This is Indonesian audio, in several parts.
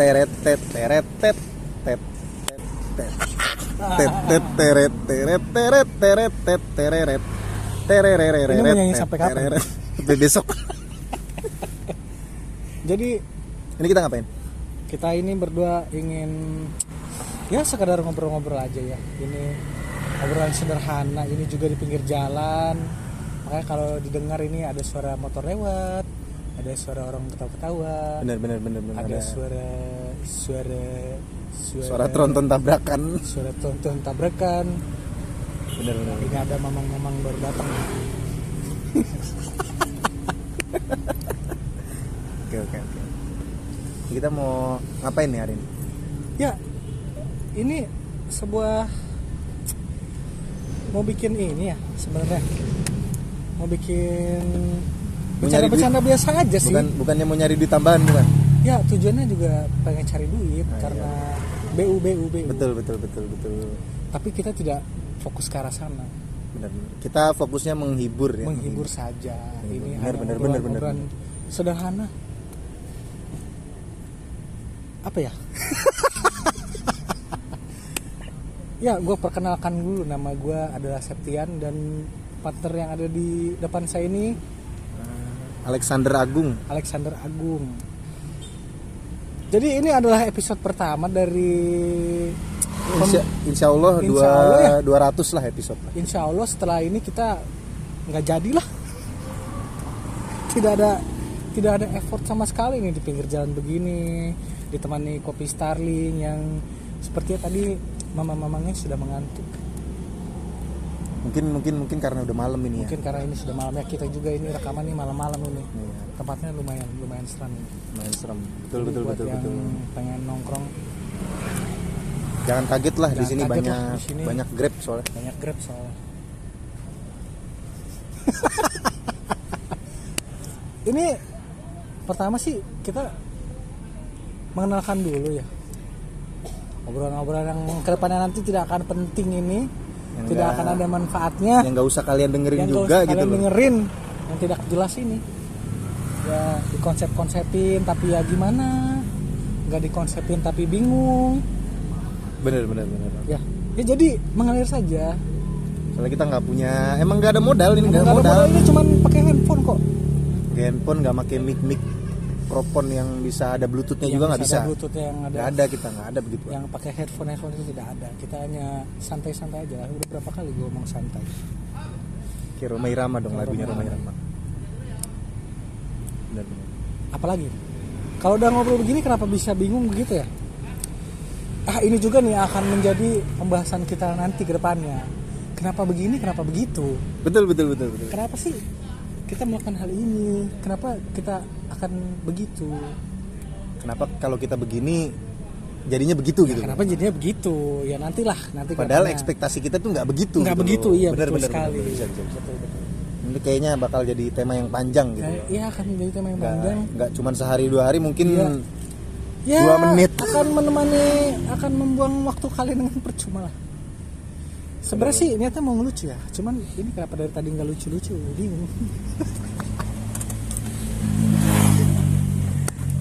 teret tet teret tet tet tet tet tet teret teret teret teret tet tereret tereret Ini mau nyanyi sampai kapan? tereret. Sampai besok Jadi ini kita ngapain kita ini berdua ingin ya sekadar ngobrol-ngobrol aja ya. Ini obrolan sederhana. Ini juga di pinggir jalan. Makanya kalau didengar ini ada suara motor lewat, ada suara orang ketawa-ketawa, bener bener bener bener ada suara suara suara suara tronton tabrakan. Suara tonton tabrakan. bener bener Ini ada mamang-mamang baru datang. oke oke oke. Kita mau ngapain nih hari ini? Ya, ini sebuah mau bikin ini ya sebenarnya. Mau bikin bercanda-bercanda biasa aja sih. bukan bukannya mau nyari duit tambahan bukan Ya tujuannya juga pengen cari duit Ah, karena BU BU BU. betul betul betul betul Tapi kita tidak fokus ke arah sana, benar kita fokusnya menghibur ya menghibur saja. Menghibur. Ini Benar, hanya benar, benar, benar, sederhana. Apa ya? ya, gue perkenalkan dulu nama gue adalah Septian dan partner yang ada di depan saya ini Alexander Agung Alexander Agung. Jadi ini adalah episode pertama dari Insya, insya Allah Insya dua ya. 200 lah episode Insya Allah setelah ini kita nggak jadilah. Tidak ada tidak ada effort sama sekali nih di pinggir jalan begini, ditemani kopi Starling yang sepertinya tadi mama-mamangnya sudah mengantuk. Mungkin mungkin mungkin karena udah malam ini ya. Mungkin karena ini sudah malamnya kita juga ini rekaman nih malam-malam ini. Iya, Tempatnya lumayan lumayan seram ini. main serem. Betul Jadi betul buat betul yang betul. pengen nongkrong jangan kaget lah di sini banyak lah, di sini. banyak grab soalnya. banyak grab soalnya. Ini pertama sih kita mengenalkan dulu ya. Obrolan-obrolan yang ke depannya nanti tidak akan penting ini Yang tidak nggak- akan ada manfaatnya. yang nggak usah kalian dengerin yang juga usah gitu kalian loh. dengerin. Yang tidak jelas ini. Ya dikonsep-konsepin tapi ya gimana? Nggak dikonsepin tapi bingung. Bener bener bener. Ya ya jadi mengalir saja. Soalnya kita nggak punya emang nggak ada modal ini nggak ada modal modal. ini cuman pakai handphone kok. Handphone nggak pakai mic mic propon yang bisa ada bluetoothnya Yang juga nggak bisa ada bluetooth yang ada, nggak ada. kita nggak ada begitu. Yang pakai headphone headphone itu tidak ada. Kita hanya santai-santai aja. Udah berapa kali gue ngomong santai? Kayak Roma Irama dong Kayak lagunya Roma Irama. Bener apalagi? Kalau udah ngobrol begini kenapa bisa bingung begitu ya? Ah ini juga nih akan menjadi pembahasan kita nanti ke depannya. Kenapa begini kenapa begitu? Betul betul betul betul. Kenapa sih kita melakukan hal ini kenapa kita akan begitu kenapa kalau kita begini jadinya begitu gitu kenapa jadinya begitu ya nantilah nanti padahal ke depannya. ekspektasi kita tuh nggak begitu nggak gitu begitu loh. iya bener, betul bener, sekali bener, bisa, bisa, bisa. betul betul ini kayaknya bakal jadi tema yang panjang gitu Kayak, iya akan menjadi tema yang nggak panjang nggak cuma sehari dua hari mungkin Iya. ya Dua menit. akan menemani akan membuang waktu kalian dengan percuma lah sebenarnya sih niatnya mau ngelucu ya. Cuman ini kenapa dari tadi nggak lucu-lucu? Bingung.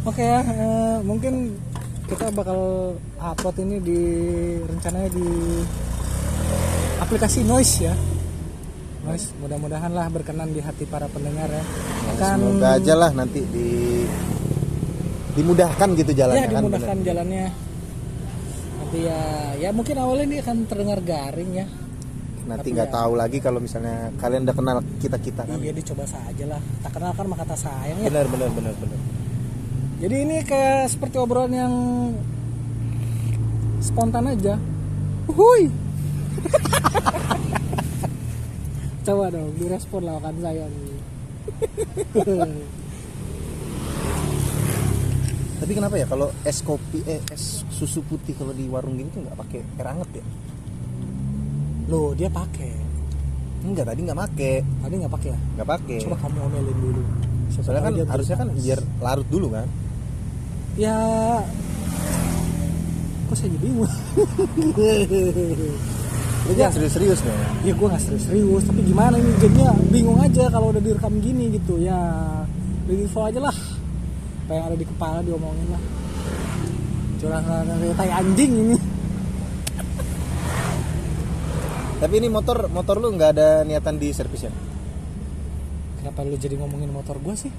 Oke ya eh, mungkin kita bakal upload ini di rencananya di aplikasi noise ya. Noise mudah-mudahan lah berkenan di hati para pendengar ya. Akan semoga aja lah nanti di dimudahkan gitu jalannya ya kan dimudahkan bener. jalannya nanti ya ya mungkin awalnya ini akan terdengar garing ya. Nanti nggak ya- tahu lagi kalau misalnya kalian udah kenal kita kita kan. Iya dicoba saja lah. Tak kenal kan maka tak sayang ya. Benar benar benar benar. Jadi ini kayak seperti obrolan yang spontan aja. Hui coba dong direspon lawakan saya nih tapi kenapa ya? Kalau es kopi eh es susu putih kalau di warung gini tuh nggak pakai air hangat ya? Loh dia pakai. Enggak tadi nggak pakai. Tadi nggak pakai ya? Nggak pakai. Coba kamu omelin dulu. Siapa soalnya kan harusnya kan biar larut dulu kan? Ya kok saya jadi bingung? Lu jangan serius-serius nih ya gue nggak serius-serius tapi gimana ini? Jadinya bingung aja kalau udah direkam gini gitu. Ya info aja lah apa yang ada di kepala diomongin lah curang dari tai anjing ini Tapi ini motor motor lu nggak ada niatan di servis ya? kenapa lu jadi ngomongin motor gue sih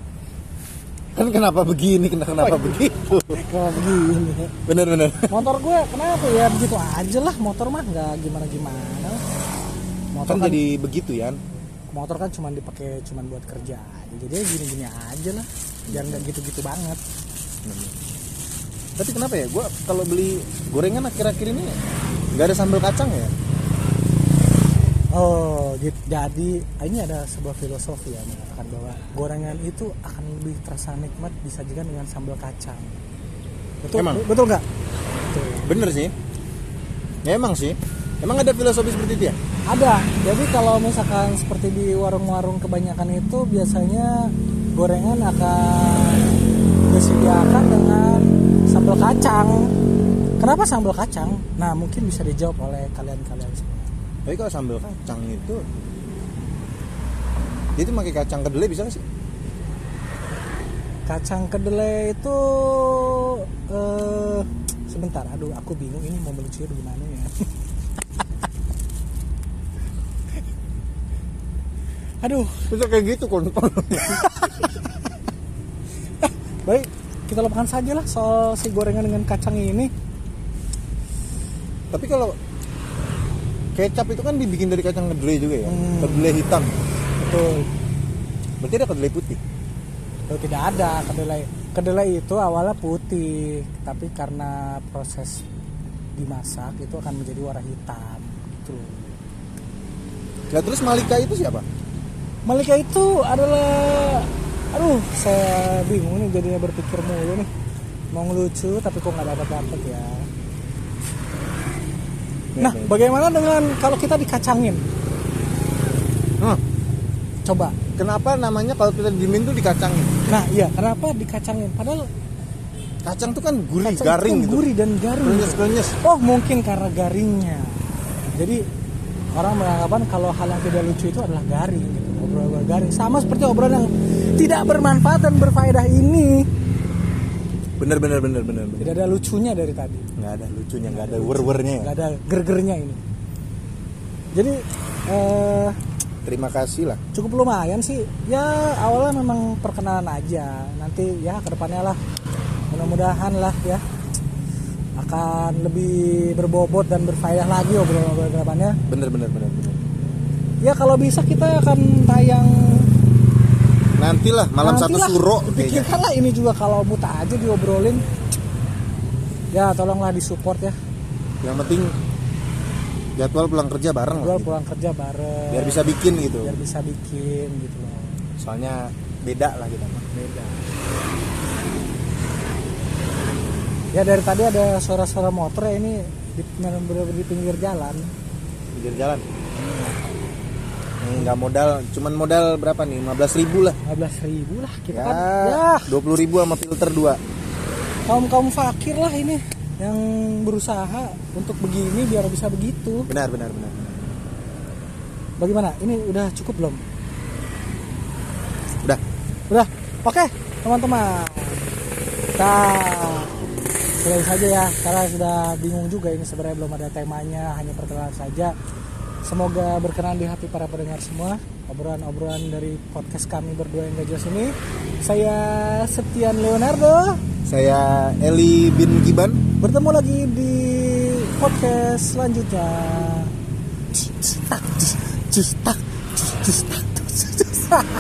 Kan kenapa begini? Kenapa, kenapa begitu? kenapa begini Bener bener. motor gue kenapa ya begitu aja lah motor mah nggak gimana gimana motor Kan kan, jadi begitu ya. motor kan cuma dipakai cuma buat kerja jadi gini gini aja lah biar nggak gitu gitu banget Tapi kenapa ya? Gua kalau beli gorengan akhir-akhir ini nggak ada sambal kacang ya? oh gitu jadi ini ada sebuah filosofi ya mengatakan bahwa gorengan itu akan lebih terasa nikmat disajikan dengan sambal kacang betul Emang? betul nggak Bener sih. Ya emang sih. Emang ada filosofi seperti itu ya? Ada. Jadi kalau misalkan seperti di warung-warung kebanyakan itu biasanya gorengan akan disediakan dengan sambal kacang. Kenapa sambal kacang? Nah, mungkin bisa dijawab oleh kalian-kalian semua. Tapi kalau sambal kacang itu dia itu pakai kacang kedelai bisa nggak sih? Kacang kedelai itu eh sebentar, aduh aku bingung ini mau melucunya gimana ya. aduh, Bisa kayak gitu kontol. baik kita lupakan saja lah soal si gorengan dengan kacang ini. Tapi kalau kecap itu kan dibikin dari kacang kedelai juga ya. Hmm. Kedelai hitam. Betul. Berarti ada kedelai putih. Oh, tidak ada kedelai. Kedelai itu awalnya putih, tapi karena proses dimasak itu akan menjadi warna hitam. Gitu. Nah, terus Malika itu siapa? Malika itu adalah aduh, saya bingung nih jadinya berpikir mulu nih. Mau ngelucu tapi kok nggak dapat dapat ya. Nah, bagaimana dengan kalau kita dikacangin? Hah, Coba. kenapa namanya kalau kita diemin tuh dikacangin? Nah, iya, kenapa dikacangin? Padahal Kacang tuh kan gurih, kacang garing gitu. gurih dan garing. Krenyes, krenyes. Oh mungkin karena garingnya. Jadi orang beranggapan kalau hal yang tidak lucu itu adalah garing gitu. Obrolan garing sama seperti obrolan yang tidak bermanfaat dan berfaedah ini. Bener, bener, bener, bener. bener. Tidak ada lucunya dari tadi. Nggak ada lucunya, nggak ada wer-wernya. ya. Nggak ada gergernya ini. Jadi eh, Terima kasih lah. cukup lumayan sih. Ya awalnya memang perkenalan aja. Nanti ya ke depannya lah. Mudah-mudahan lah ya akan lebih berbobot dan berfaedah lagi obrolan-obrolan ke depannya. Bener, bener, bener. Ya kalau bisa kita akan tayang Nantilah malam satu nantilah. suro kayaknya. Dipikirkan lah ini juga kalau muta aja diobrolin. Ya tolonglah disupport ya. Yang penting jadwal pulang kerja bareng lah. gitu. pulang kerja bareng. Biar bisa bikin gitu. biar bisa bikin gitu loh. Soalnya beda lah kita mah. Beda. Ya dari tadi ada suara-suara motor ya ini di, di pinggir jalan. Pinggir jalan. Nggak modal, cuman modal berapa nih? 15 ribu lah. 15 ribu lah kita Ya, kan. Ya 20 ribu sama filter 2 kaum kaum fakir lah ini yang berusaha untuk begini biar bisa begitu. Benar, benar, benar. Bagaimana? Ini udah cukup belum? Udah. Udah. Oke, teman-teman. Kita selesai saja ya. Karena sudah bingung juga ini sebenarnya belum ada temanya, hanya perkenalan saja. Semoga berkenan di hati para pendengar semua. Obrolan-obrolan dari podcast kami berdua yang gak jelas ini. Saya Septian Leonardo. Saya Eli bin Giban. Bertemu lagi di podcast selanjutnya. Cus tak, cus tak, cus tak, cus tak.